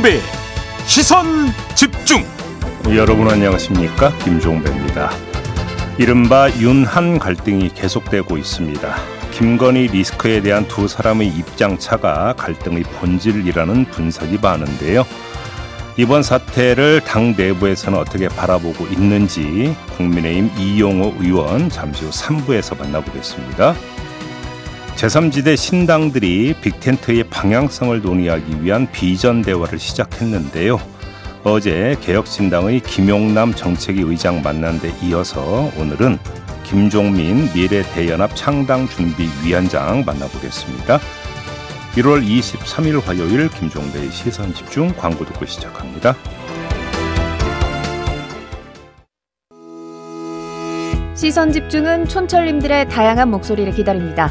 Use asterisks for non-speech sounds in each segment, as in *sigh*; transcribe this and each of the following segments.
김종배 시선 집중. 여러분 안녕하십니까? 김종배입니다. 이른바 윤한 갈등이 계속되고 있습니다. 김건희 리스크에 대한 두 사람의 입장차가 갈등의 본질이라는 분석이 많은데요. 이번 사태를 당 내부에서는 어떻게 바라보고 있는지 국민의힘 이용호 의원 잠시 후 3부에서 만나보겠습니다. 제3지대 신당들이 빅텐트의 방향성을 논의하기 위한 비전 대화를 시작했는데요. 어제 개혁신당의 김용남 정책위 의장 만난 데 이어서 오늘은 김종민 미래대연합 창당준비위원장 만나보겠습니다. 1월 23일 화요일 김종배의 시선집중 광고 듣고 시작합니다. 시선 집중은 촌철님들의 다양한 목소리를 기다립니다.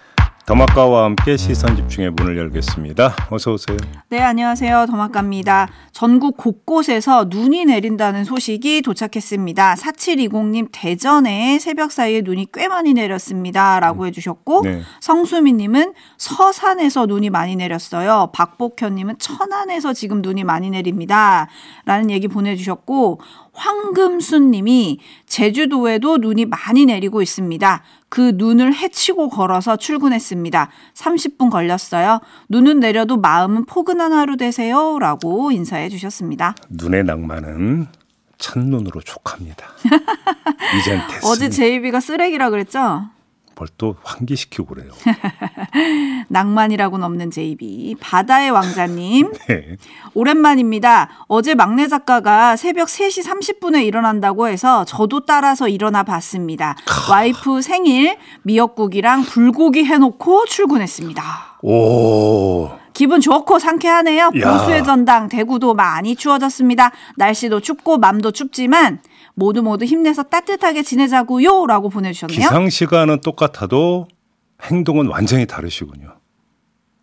더마카와 함께 시선 집중의 문을 열겠습니다. 어서 오세요. 네, 안녕하세요. 더마카입니다. 전국 곳곳에서 눈이 내린다는 소식이 도착했습니다. 4720님 대전에 새벽 사이에 눈이 꽤 많이 내렸습니다. 라고 해 주셨고 네. 성수미 님은 서산에서 눈이 많이 내렸어요. 박복현 님은 천안에서 지금 눈이 많이 내립니다. 라는 얘기 보내 주셨고 황금순 님이 제주도에도 눈이 많이 내리고 있습니다. 그 눈을 헤치고 걸어서 출근했습니다. 30분 걸렸어요. 눈은 내려도 마음은 포근한 하루 되세요. 라고 인사해 주셨습니다. 눈의 낭만은 첫눈으로 촉합니다. 이젠 됐습니다. 어제 제이비가 쓰레기라 그랬죠? 뭘 또 환기시키고 그래요. *laughs* 낭만이라고는 없는 제이비. 바다의 왕자님. *laughs* 네. 오랜만입니다. 어제 막내 작가가 새벽 3시 30분에 일어난다고 해서 저도 따라서 일어나 봤습니다. 와이프 생일 미역국이랑 불고기 해놓고 출근했습니다. 오. 기분 좋고 상쾌하네요. 보수의 전당 대구도 많이 추워졌습니다. 날씨도 춥고 맘도 춥지만 모두 모두 힘내서 따뜻하게 지내자고요 라고 보내주셨네요. 기상 시간은 똑같아도 행동은 완전히 다르시군요.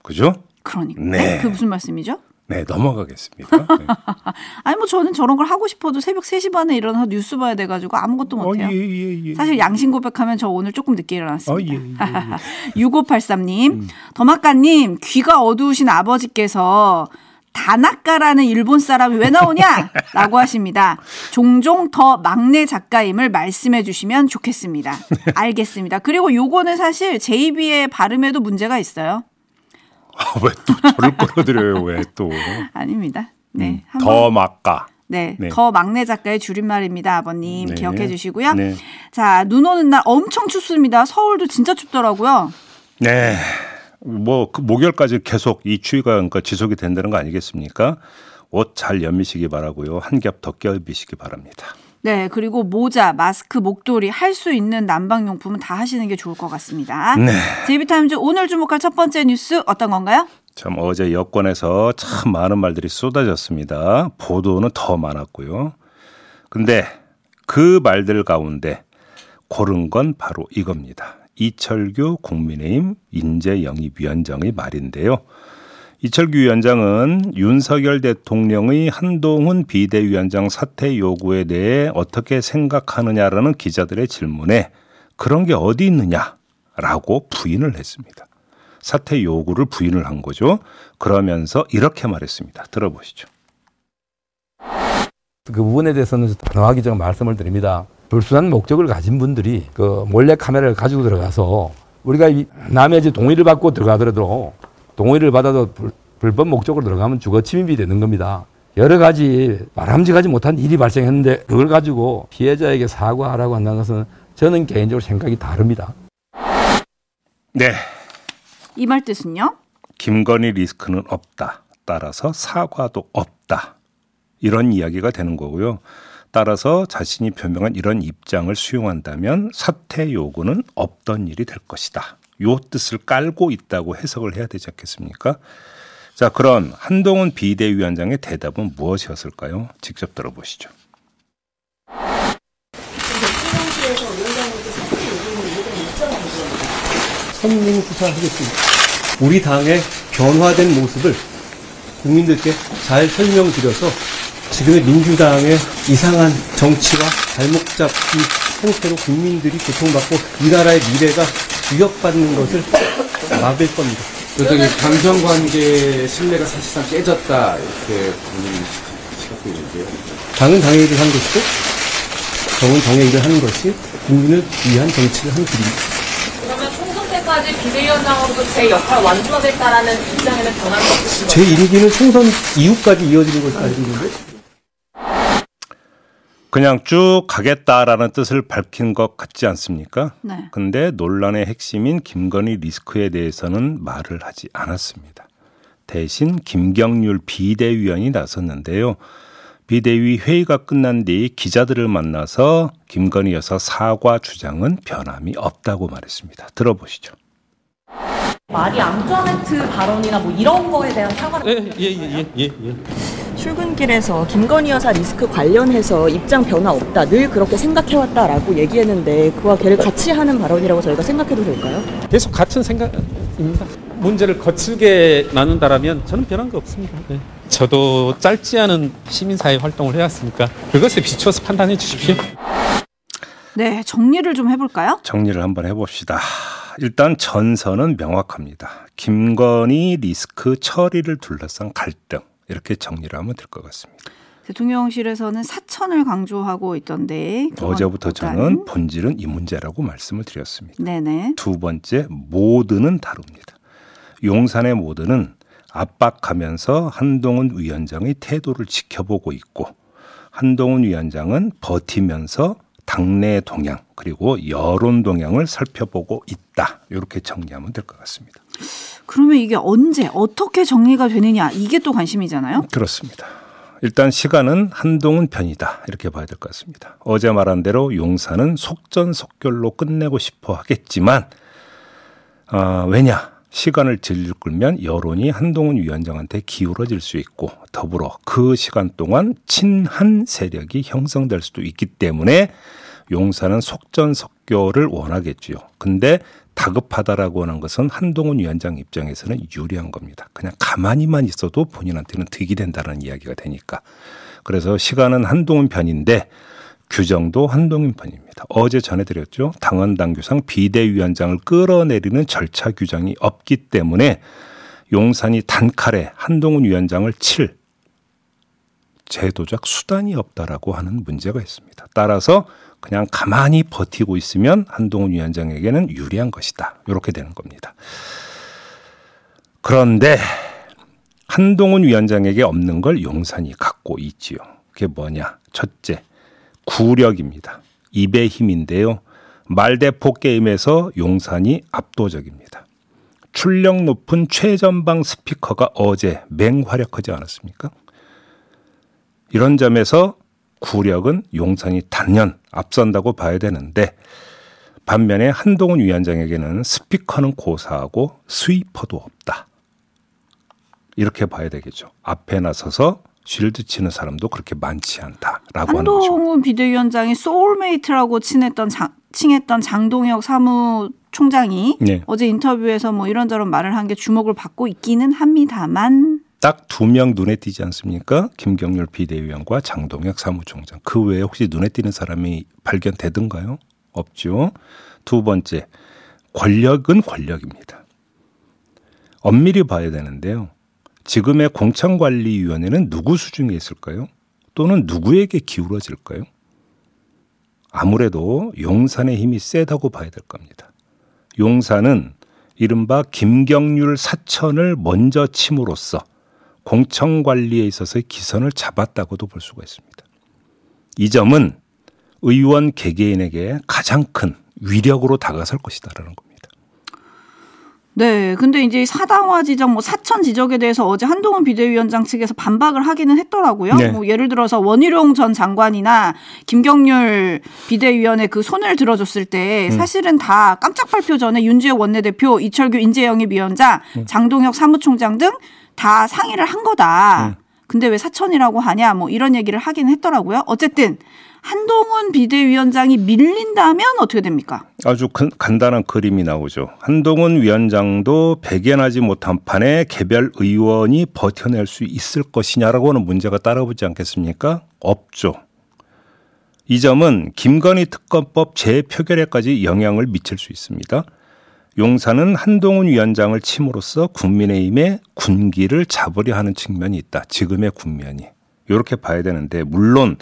그죠? 그러니까. 네. 그 무슨 말씀이죠? 네, 넘어가겠습니다. 네. *laughs* 아니, 뭐 저는 저런 걸 하고 싶어도 새벽 3시 반에 일어나서 뉴스 봐야 돼 가지고 아무것도 못 해요. 어, 예, 예, 예. 사실 양심 고백하면 저 오늘 조금 늦게 일어났습니다. 어, 예, 예, 6583님, 예. *laughs* 음. 더마카님, 귀가 어두우신 아버지께서 다나카라는 일본 사람이 왜 나오냐? *laughs* 라고 하십니다. 종종 더 막내 작가임을 말씀해 주시면 좋겠습니다. *laughs* 알겠습니다. 그리고 요거는 사실 제이비의 발음에도 문제가 있어요. 아, 왜또 저를 끌어들여요, 왜 또? *laughs* 아닙니다. 네. 음, 더 막가. 네, 네, 더 막내 작가의 줄임말입니다, 아버님. 네. 기억해 주시고요. 네. 자, 눈 오는 날 엄청 춥습니다. 서울도 진짜 춥더라고요. 네. 뭐 그 목요일까지 계속 이 추위가 그러니까 지속이 된다는 거 아니겠습니까? 옷 잘 연미시기 바라고요. 한 겹 더 껴입으시기 바랍니다. 네, 그리고 모자, 마스크, 목도리 할 수 있는 난방용품은 다 하시는 게 좋을 것 같습니다. 네. 제이비타임즈 오늘 주목할 첫 번째 뉴스 어떤 건가요? 참 어제 여권에서 참 많은 말들이 쏟아졌습니다. 보도는 더 많았고요. 근데 그 말들 가운데 고른 건 바로 이겁니다. 이철규 국민의힘 인재영입위원장의 말인데요. 이철규 위원장은 윤석열 대통령의 한동훈 비대위원장 사퇴 요구에 대해 어떻게 생각하느냐라는 기자들의 질문에 그런 게 어디 있느냐라고 부인을 했습니다. 사퇴 요구를 부인을 한 거죠. 그러면서 이렇게 말했습니다. 들어보시죠. 그 부분에 대해서는 단호하게 좀 말씀을 드립니다. 불순한 목적을 가진 분들이 그 몰래 카메라를 가지고 들어가서 우리가 남의 집 동의를 받고 들어가더라도 동의를 받아도 불, 불법 목적으로 들어가면 주거 침입이 되는 겁니다. 여러 가지 바람직하지 못한 일이 발생했는데 그걸 가지고 피해자에게 사과하라고 한다는 것은 저는 개인적으로 생각이 다릅니다. 네. 이 말 뜻은요? 김건희 리스크는 없다. 따라서 사과도 없다. 이런 이야기가 되는 거고요. 따라서 자신이 표명한 이런 입장을 수용한다면 사퇴 요구는 없던 일이 될 것이다. 요 뜻을 깔고 있다고 해석을 해야 되지 않겠습니까? 자, 그런 한동훈 비대위원장의 대답은 무엇이었을까요? 직접 들어보시죠. 선행 수사하겠습니다. 우리 당의 변화된 모습을 국민들께 잘 설명드려서 지금의 민주당의 이상한 정치와 발목 잡기 형태로 국민들이 고통받고 이 나라의 미래가 위협받는 것을 막을 겁니다. 그랬더니 당정 관계 신뢰가 사실상 깨졌다 이렇게 본인이 시각도 있는데요. 당은 당의 일을 하는 것이고 정은 정의 일을 하는 것이 국민을 위한 정치를 하는 길입니다. 그러면 총선 때까지 비대위원장으로도 제 역할 완주하겠다라는 입장에는 변함이 없으신 제 임기는 총선 이후까지 이어지는 알고 있는데 그냥 쭉 가겠다라는 뜻을 밝힌 것 같지 않습니까? 네. 근데 논란의 핵심인 김건희 리스크에 대해서는 말을 하지 않았습니다. 대신 김경률 비대위원이 나섰는데요. 비대위 회의가 끝난 뒤 기자들을 만나서 김건희 여사 사과 주장은 변함이 없다고 말했습니다. 들어보시죠. 마리 앙투아네트 발언이나 뭐 이런 거에 대한 사과를 예예예 예 예. 출근길에서 김건희 여사 리스크 관련해서 입장 변화 없다. 늘 그렇게 생각해왔다라고 얘기했는데 그와 걔를 같이 하는 발언이라고 저희가 생각해도 될까요? 계속 같은 생각입니다. 문제를 거칠게 나눈다라면 저는 변한 거 없습니다. 네. 저도 짧지 않은 시민사회 활동을 해왔으니까 그것에 비추어서 판단해 주십시오. 네, 정리를 좀 해볼까요? 정리를 한번 해봅시다. 일단 전선은 명확합니다. 김건희 리스크 처리를 둘러싼 갈등 이렇게 정리를 하면 될 것 같습니다. 대통령실에서는 사천을 강조하고 있던데 어제부터 저는 본질은 이 문제라고 말씀을 드렸습니다. 네네. 두 번째 모드는 다릅니다. 용산의 모드는 압박하면서 한동훈 위원장의 태도를 지켜보고 있고 한동훈 위원장은 버티면서 당내 동향 그리고 여론 동향을 살펴보고 있다. 이렇게 정리하면 될 것 같습니다. 그러면 이게 언제 어떻게 정리가 되느냐 이게 또 관심이잖아요. 그렇습니다. 일단 시간은 한동훈 편이다 이렇게 봐야 될 것 같습니다. 어제 말한 대로 용산은 속전속결로 끝내고 싶어 하겠지만 어, 왜냐 시간을 질질 끌면 여론이 한동훈 위원장한테 기울어질 수 있고 더불어 그 시간 동안 친한 세력이 형성될 수도 있기 때문에 용산은 속전속결을 원하겠지요. 근데 다급하다라고 하는 것은 한동훈 위원장 입장에서는 유리한 겁니다. 그냥 가만히만 있어도 본인한테는 득이 된다는 이야기가 되니까. 그래서 시간은 한동훈 편인데 규정도 한동훈 편입니다. 어제 전해드렸죠. 당헌 당규상 비대위원장을 끌어내리는 절차 규정이 없기 때문에 용산이 단칼에 한동훈 위원장을 칠 제도적 수단이 없다라고 하는 문제가 있습니다. 따라서 그냥 가만히 버티고 있으면 한동훈 위원장에게는 유리한 것이다. 이렇게 되는 겁니다. 그런데 한동훈 위원장에게 없는 걸 용산이 갖고 있지요. 그게 뭐냐? 첫째, 구력입니다. 입의 힘인데요. 말대포 게임에서 용산이 압도적입니다. 출력 높은 최전방 스피커가 어제 맹활약하지 않았습니까? 이런 점에서 구력은 용산이 단연 앞선다고 봐야 되는데 반면에 한동훈 위원장에게는 스피커는 고사하고 스위퍼도 없다. 이렇게 봐야 되겠죠. 앞에 나서서 shield 치는 사람도 그렇게 많지 않다라고 하는 거죠. 한동훈 비대위원장이 soulmate라고 친했던 장, 칭했던 장동혁 사무총장이 네. 어제 인터뷰에서 뭐 이런저런 말을 한 게 주목을 받고 있기는 합니다만 딱 두 명 눈에 띄지 않습니까? 김경률 비대위원과 장동혁 사무총장. 그 외에 혹시 눈에 띄는 사람이 발견되던가요? 없죠. 두 번째, 권력은 권력입니다. 엄밀히 봐야 되는데요. 지금의 공천관리위원회는 누구 수중에 있을까요? 또는 누구에게 기울어질까요? 아무래도 용산의 힘이 세다고 봐야 될 겁니다. 용산은 이른바 김경률 사천을 먼저 침으로써 공청 관리에 있어서의 기선을 잡았다고도 볼 수가 있습니다. 이 점은 의원 개개인에게 가장 큰 위력으로 다가설 것이다라는 겁니다. 네, 근데 이제 사당화 지적, 뭐 사천 지적에 대해서 어제 한동훈 비대위원장 측에서 반박을 하기는 했더라고요. 네. 뭐 예를 들어서 원희룡 전 장관이나 김경률 비대위원의 그 손을 들어줬을 때 사실은 다 깜짝 발표 전에 윤지혁 원내대표, 이철규 인재영입 위원장, 장동혁 사무총장 등 다 상의를 한 거다. 음. 근데 왜 사천이라고 하냐 뭐 이런 얘기를 하긴 했더라고요. 어쨌든 한동훈 비대위원장이 밀린다면 어떻게 됩니까? 아주 큰, 간단한 그림이 나오죠. 한동훈 위원장도 배견하지 못한 판에 개별 의원이 버텨낼 수 있을 것이냐라고 하는 문제가 따라오지 않겠습니까? 없죠. 이 점은 김건희 특검법 재표결에까지 영향을 미칠 수 있습니다. 용산은 한동훈 위원장을 침으로써 국민의힘의 군기를 잡으려 하는 측면이 있다. 지금의 국면이. 이렇게 봐야 되는데 물론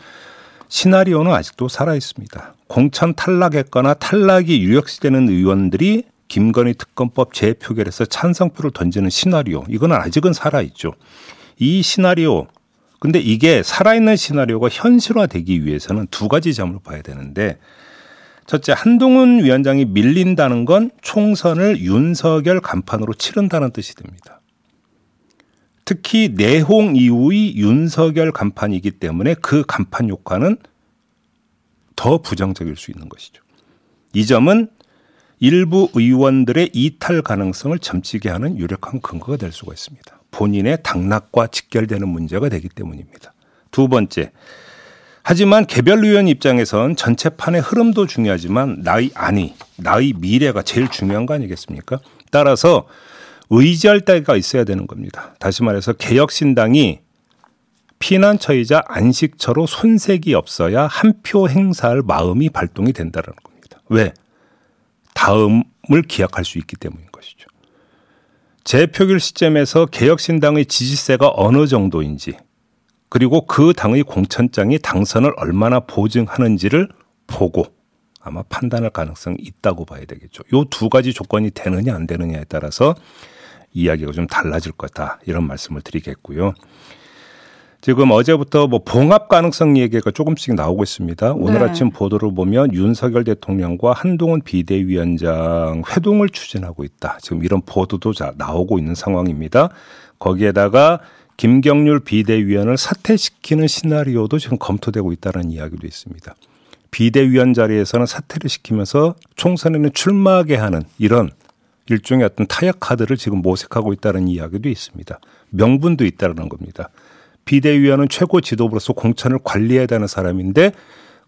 시나리오는 아직도 살아 있습니다. 공천 탈락했거나 탈락이 유력시되는 의원들이 김건희 특검법 재표결에서 찬성표를 던지는 시나리오 이거는 아직은 살아 있죠. 이 시나리오 근데 이게 살아있는 시나리오가 현실화되기 위해서는 두 가지 점을 봐야 되는데 첫째 한동훈 위원장이 밀린다는 건 총선을 윤석열 간판으로 치른다는 뜻이 됩니다. 특히 내홍 이후의 윤석열 간판이기 때문에 그 간판 효과는 더 부정적일 수 있는 것이죠. 이 점은 일부 의원들의 이탈 가능성을 점치게 하는 유력한 근거가 될 수가 있습니다. 본인의 당락과 직결되는 문제가 되기 때문입니다. 두 번째, 하지만 개별 의원 입장에선 전체 판의 흐름도 중요하지만 나의 안위, 나의 미래가 제일 중요한 거 아니겠습니까? 따라서 의지할 때가 있어야 되는 겁니다. 다시 말해서 개혁신당이 피난처이자 안식처로 손색이 없어야 한 표 행사할 마음이 발동이 된다는 겁니다. 왜? 다음을 기약할 수 있기 때문인 것이죠. 재표결 시점에서 개혁신당의 지지세가 어느 정도인지 그리고 그 당의 공천장이 당선을 얼마나 보증하는지를 보고 아마 판단할 가능성이 있다고 봐야 되겠죠. 요 두 가지 조건이 되느냐 안 되느냐에 따라서 이야기가 좀 달라질 거다 이런 말씀을 드리겠고요. 지금 어제부터 뭐 봉합 가능성 얘기가 조금씩 나오고 있습니다. 오늘 네. 아침 보도를 보면 윤석열 대통령과 한동훈 비대위원장 회동을 추진하고 있다. 지금 이런 보도도 나오고 있는 상황입니다. 거기에다가 김경률 비대위원을 사퇴시키는 시나리오도 지금 검토되고 있다는 이야기도 있습니다. 비대위원 자리에서는 사퇴를 시키면서 총선에는 출마하게 하는 이런 일종의 어떤 타협 카드를 지금 모색하고 있다는 이야기도 있습니다. 명분도 있다는 겁니다. 비대위원은 최고 지도부로서 공천을 관리해야 되는 사람인데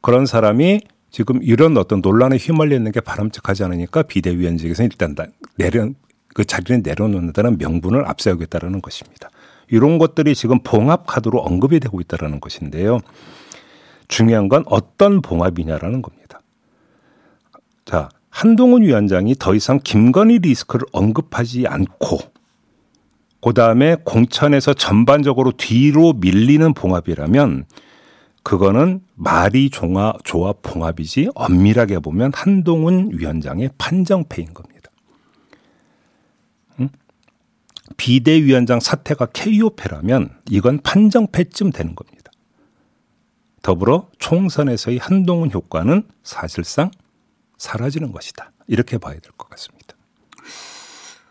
그런 사람이 지금 이런 어떤 논란에 휘말려 있는 게 바람직하지 않으니까 비대위원직에서 일단 내려 그 자리를 내려놓는다는 명분을 앞세우겠다라는 것입니다. 이런 것들이 지금 봉합 카드로 언급이 되고 있다라는 것인데요. 중요한 건 어떤 봉합이냐라는 겁니다. 자, 한동훈 위원장이 더 이상 김건희 리스크를 언급하지 않고 그 다음에 공천에서 전반적으로 뒤로 밀리는 봉합이라면 그거는 말이 종화, 조합 봉합이지 엄밀하게 보면 한동훈 위원장의 판정패인 겁니다. 비대위원장 사태가 KO패라면 이건 판정패쯤 되는 겁니다. 더불어 총선에서의 한동훈 효과는 사실상 사라지는 것이다. 이렇게 봐야 될 것 같습니다.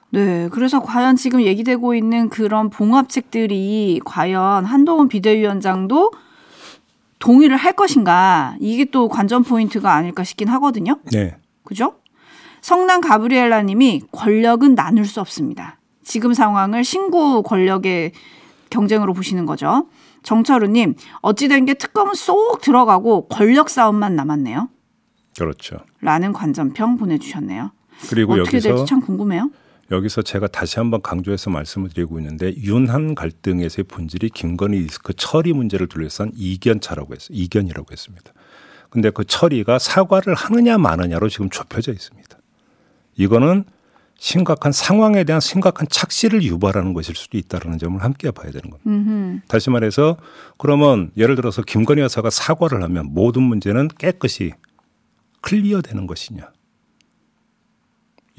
네. 그래서 과연 지금 얘기되고 있는 그런 봉합책들이 과연 한동훈 비대위원장도 동의를 할 것인가 이게 또 관전 포인트가 아닐까 싶긴 하거든요. 네. 그죠? 성남 가브리엘라 님이 권력은 나눌 수 없습니다. 지금 상황을 신구 권력의 경쟁으로 보시는 거죠. 정철우 님, 어찌된 게 특검은 쏙 들어가고 권력 싸움만 남았네요. 그렇죠. 라는 관전평 보내주셨네요. 그리고 어떻게 여기서 될지 참 궁금해요. 여기서 제가 다시 한번 강조해서 말씀을 드리고 있는데 윤한 갈등에서의 본질이 김건희 리스크 처리 문제를 둘러싼 이견차라고 했어요. 이견이라고 했습니다. 근데 그 처리가 사과를 하느냐 마느냐로 지금 좁혀져 있습니다. 이거는 심각한 상황에 대한 심각한 착시를 유발하는 것일 수도 있다는 점을 함께 봐야 되는 겁니다. 음흠. 다시 말해서 그러면 예를 들어서 김건희 여사가 사과를 하면 모든 문제는 깨끗이 클리어되는 것이냐.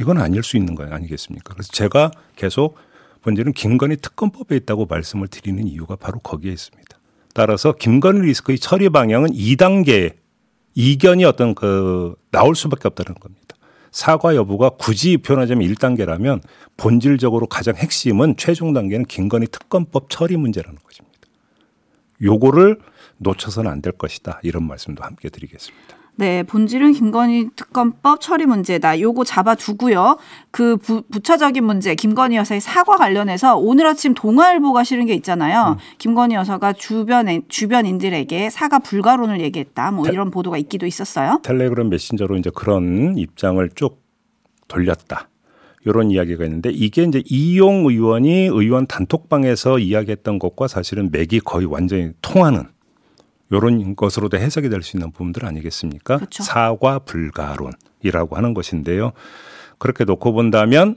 이건 아닐 수 있는 거 아니겠습니까? 그래서 제가 계속 문제는 김건희 특검법에 있다고 말씀을 드리는 이유가 바로 거기에 있습니다. 따라서 김건희 리스크의 처리 방향은 2단계 이견이 어떤 그 나올 수밖에 없다는 겁니다. 사과 여부가 굳이 표현하자면 1단계라면 본질적으로 가장 핵심은 최종 단계는 김건희 특검법 처리 문제라는 것입니다. 요거를 놓쳐서는 안 될 것이다. 이런 말씀도 함께 드리겠습니다. 네, 본질은 김건희 특검법 처리 문제다. 요거 잡아두고요. 그 부, 부차적인 문제, 김건희 여사의 사과 관련해서 오늘 아침 동아일보가 실은 게 있잖아요. 음. 김건희 여사가 주변 주변인들에게 사과 불가론을 얘기했다. 뭐 이런 보도가 있기도 있었어요. 텔레그램 메신저로 이제 그런 입장을 쭉 돌렸다. 이런 이야기가 있는데 이게 이제 이용 의원이 의원 단톡방에서 이야기했던 것과 사실은 맥이 거의 완전히 통하는 이런 것으로도 해석이 될 수 있는 부분들 아니겠습니까? 그렇죠. 사과 불가론이라고 하는 것인데요. 그렇게 놓고 본다면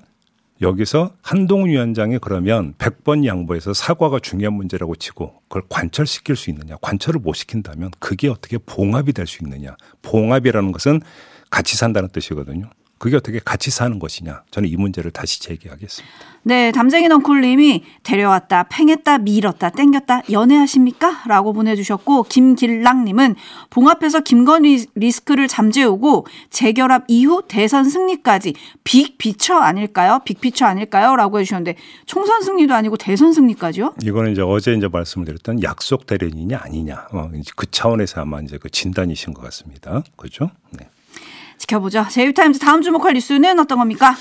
여기서 한동훈 위원장이 그러면 100번 양보해서 사과가 중요한 문제라고 치고 그걸 관철시킬 수 있느냐, 관철을 못 시킨다면 그게 어떻게 봉합이 될 수 있느냐. 봉합이라는 것은 같이 산다는 뜻이거든요. 그게 어떻게 같이 사는 것이냐. 저는 이 문제를 다시 제기하겠습니다. 네, 담쟁이 넝쿨님이 데려왔다, 팽했다, 밀었다, 땡겼다, 연애하십니까? 라고 보내주셨고, 김길랑님은 봉합해서 김건희 리스크를 잠재우고 재결합 이후 대선 승리까지 빅피처 아닐까요? 빅피처 아닐까요? 라고 해주셨는데, 총선 승리도 아니고 대선 승리까지요? 이거는 이제 어제 이제 말씀을 드렸던 약속 대련이냐 아니냐. 어, 그 차원에서 아마 이제 그 진단이신 것 같습니다. 그렇죠? 네. 지켜보죠. 제휴타임즈 다음 주목할 뉴스는 어떤 겁니까?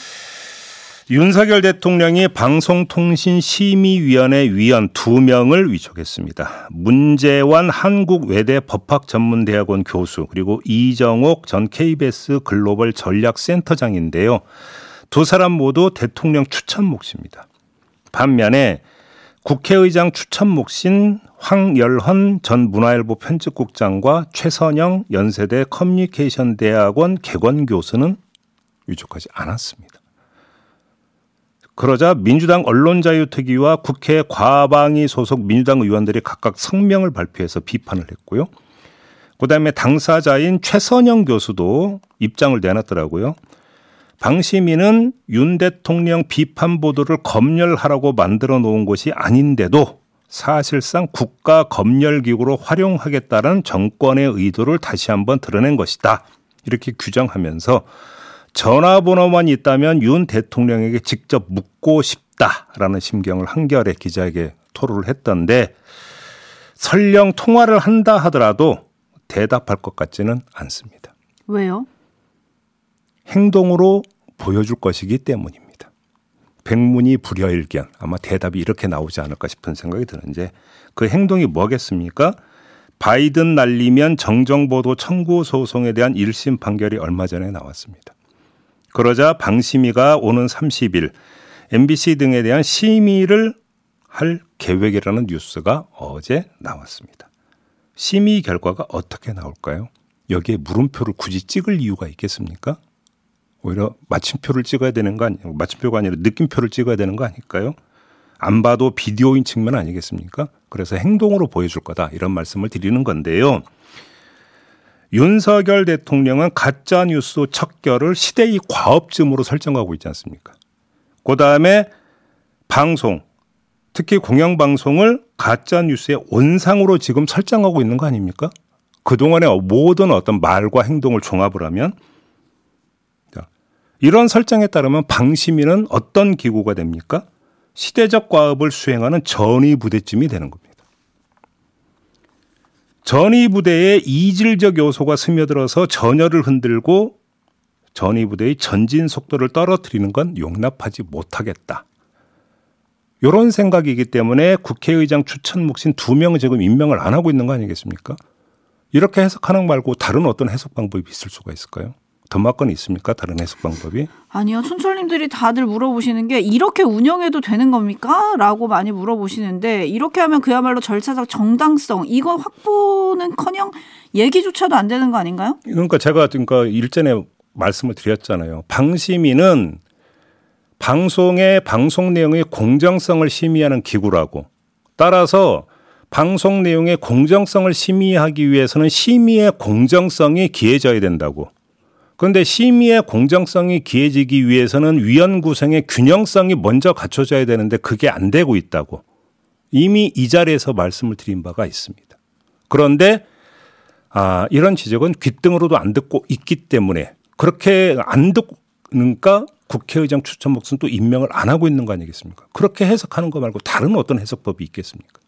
윤석열 대통령이 방송통신심의위원회 위원 두 명을 위촉했습니다. 문재환 한국외대 법학전문대학원 교수 그리고 이정옥 전 KBS 글로벌 전략센터장인데요. 두 사람 모두 대통령 추천 몫입니다. 반면에 국회의장 추천 몫인 황열헌 전 문화일보 편집국장과 최선영 연세대 커뮤니케이션 대학원 개관 교수는 위촉하지 않았습니다. 그러자 민주당 언론자유특위와 국회 과방위 소속 민주당 의원들이 각각 성명을 발표해서 비판을 했고요. 그다음에 당사자인 최선영 교수도 입장을 내놨더라고요. 방시민은 윤 대통령 비판 보도를 검열하라고 만들어 놓은 것이 아닌데도 사실상 국가 검열기구로 활용하겠다는 정권의 의도를 다시 한번 드러낸 것이다. 이렇게 규정하면서 전화번호만 있다면 윤 대통령에게 직접 묻고 싶다라는 심경을 한겨레 기자에게 토로를 했던데 설령 통화를 한다 하더라도 대답할 것 같지는 않습니다. 왜요? 행동으로 보여줄 것이기 때문입니다. 백문이 불여일견 아마 대답이 이렇게 나오지 않을까 싶은 생각이 드는데 그 행동이 뭐겠습니까? 바이든 날리면 정정보도 청구 소송에 대한 1심 판결이 얼마 전에 나왔습니다. 그러자 방심위가 오는 30일 MBC 등에 대한 심의를 할 계획이라는 뉴스가 어제 나왔습니다. 심의 결과가 어떻게 나올까요? 여기에 물음표를 굳이 찍을 이유가 있겠습니까? 오히려 마침표를 찍어야 되는 거 아니에요? 마침표가 아니라 느낌표를 찍어야 되는 거 아닐까요? 안 봐도 비디오인 측면 아니겠습니까? 그래서 행동으로 보여줄 거다 이런 말씀을 드리는 건데요. 윤석열 대통령은 가짜 뉴스 척결을 시대의 과업쯤으로 설정하고 있지 않습니까? 그 다음에 방송, 특히 공영방송을 가짜 뉴스의 원상으로 지금 설정하고 있는 거 아닙니까? 그동안의 모든 어떤 말과 행동을 종합을 하면 이런 설정에 따르면 방심위는 어떤 기구가 됩니까? 시대적 과업을 수행하는 전위 부대쯤이 되는 겁니다. 전위 부대에 이질적 요소가 스며들어서 전열을 흔들고 전위 부대의 전진 속도를 떨어뜨리는 건 용납하지 못하겠다. 이런 생각이기 때문에 국회의장 추천 몫인 두 명은 지금 임명을 안 하고 있는 거 아니겠습니까? 이렇게 해석하는 말고 다른 어떤 해석 방법이 있을 수가 있을까요? 덤막건이 있습니까? 다른 해석 방법이? 아니요. 촌철님들이 다들 물어보시는 게 이렇게 운영해도 되는 겁니까? 라고 많이 물어보시는데 이렇게 하면 그야말로 절차적 정당성 이거 확보는 커녕 얘기조차도 안 되는 거 아닌가요? 그러니까 제가 그러니까 일전에 말씀을 드렸잖아요. 방심위는 방송의 방송 내용의 공정성을 심의하는 기구라고 따라서 방송 내용의 공정성을 심의하기 위해서는 심의의 공정성이 기해져야 된다고. 그런데 심의의 공정성이 기해지기 위해서는 위원 구성의 균형성이 먼저 갖춰져야 되는데 그게 안 되고 있다고 이미 이 자리에서 말씀을 드린 바가 있습니다. 그런데 아, 이런 지적은 귓등으로도 안 듣고 있기 때문에 그렇게 안 듣니까 국회의장 추천 목은 또 임명을 안 하고 있는 거 아니겠습니까? 그렇게 해석하는 거 말고 다른 어떤 해석법이 있겠습니까?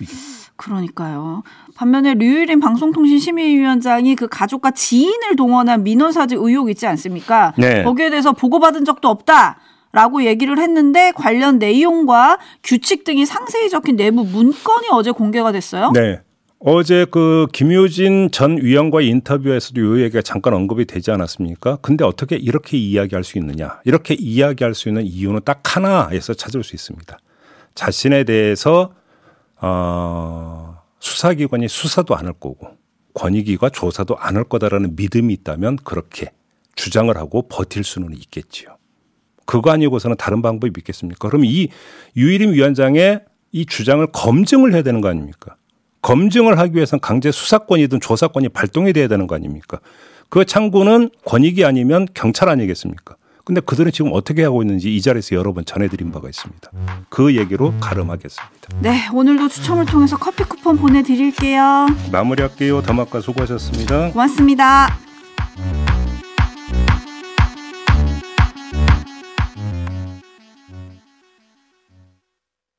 이게. 그러니까요. 반면에 류일인 방송통신심의위원장이 그 가족과 지인을 동원한 민원사직 의혹 있지 않습니까? 네. 거기에 대해서 보고받은 적도 없다. 라고 얘기를 했는데 관련 내용과 규칙 등이 상세히 적힌 내부 문건이 어제 공개가 됐어요. 네. 어제 그 김효진 전 위원과의 인터뷰에서도 요 얘기가 잠깐 언급이 되지 않았습니까? 근데 어떻게 이렇게 이야기할 수 있느냐? 이렇게 이야기할 수 있는 이유는 딱 하나에서 찾을 수 있습니다. 자신에 대해서 어, 수사기관이 수사도 안 할 거고 권익위가 조사도 안 할 거다라는 믿음이 있다면 그렇게 주장을 하고 버틸 수는 있겠지요. 그거 아니고서는 다른 방법이 있겠습니까? 그럼 이 유일임 위원장의 이 주장을 검증을 해야 되는 거 아닙니까? 검증을 하기 위해서는 강제 수사권이든 조사권이 발동이 돼야 되는 거 아닙니까? 그 창구는 권익이 아니면 경찰 아니겠습니까? 근데 그들은 지금 어떻게 하고 있는지 이 자리에서 여러 번 전해드린 바가 있습니다. 그 얘기로 가름하겠습니다. 네, 오늘도 추첨을 통해서 커피 쿠폰 보내드릴게요. 마무리할게요. 더마카 수고하셨습니다. 고맙습니다.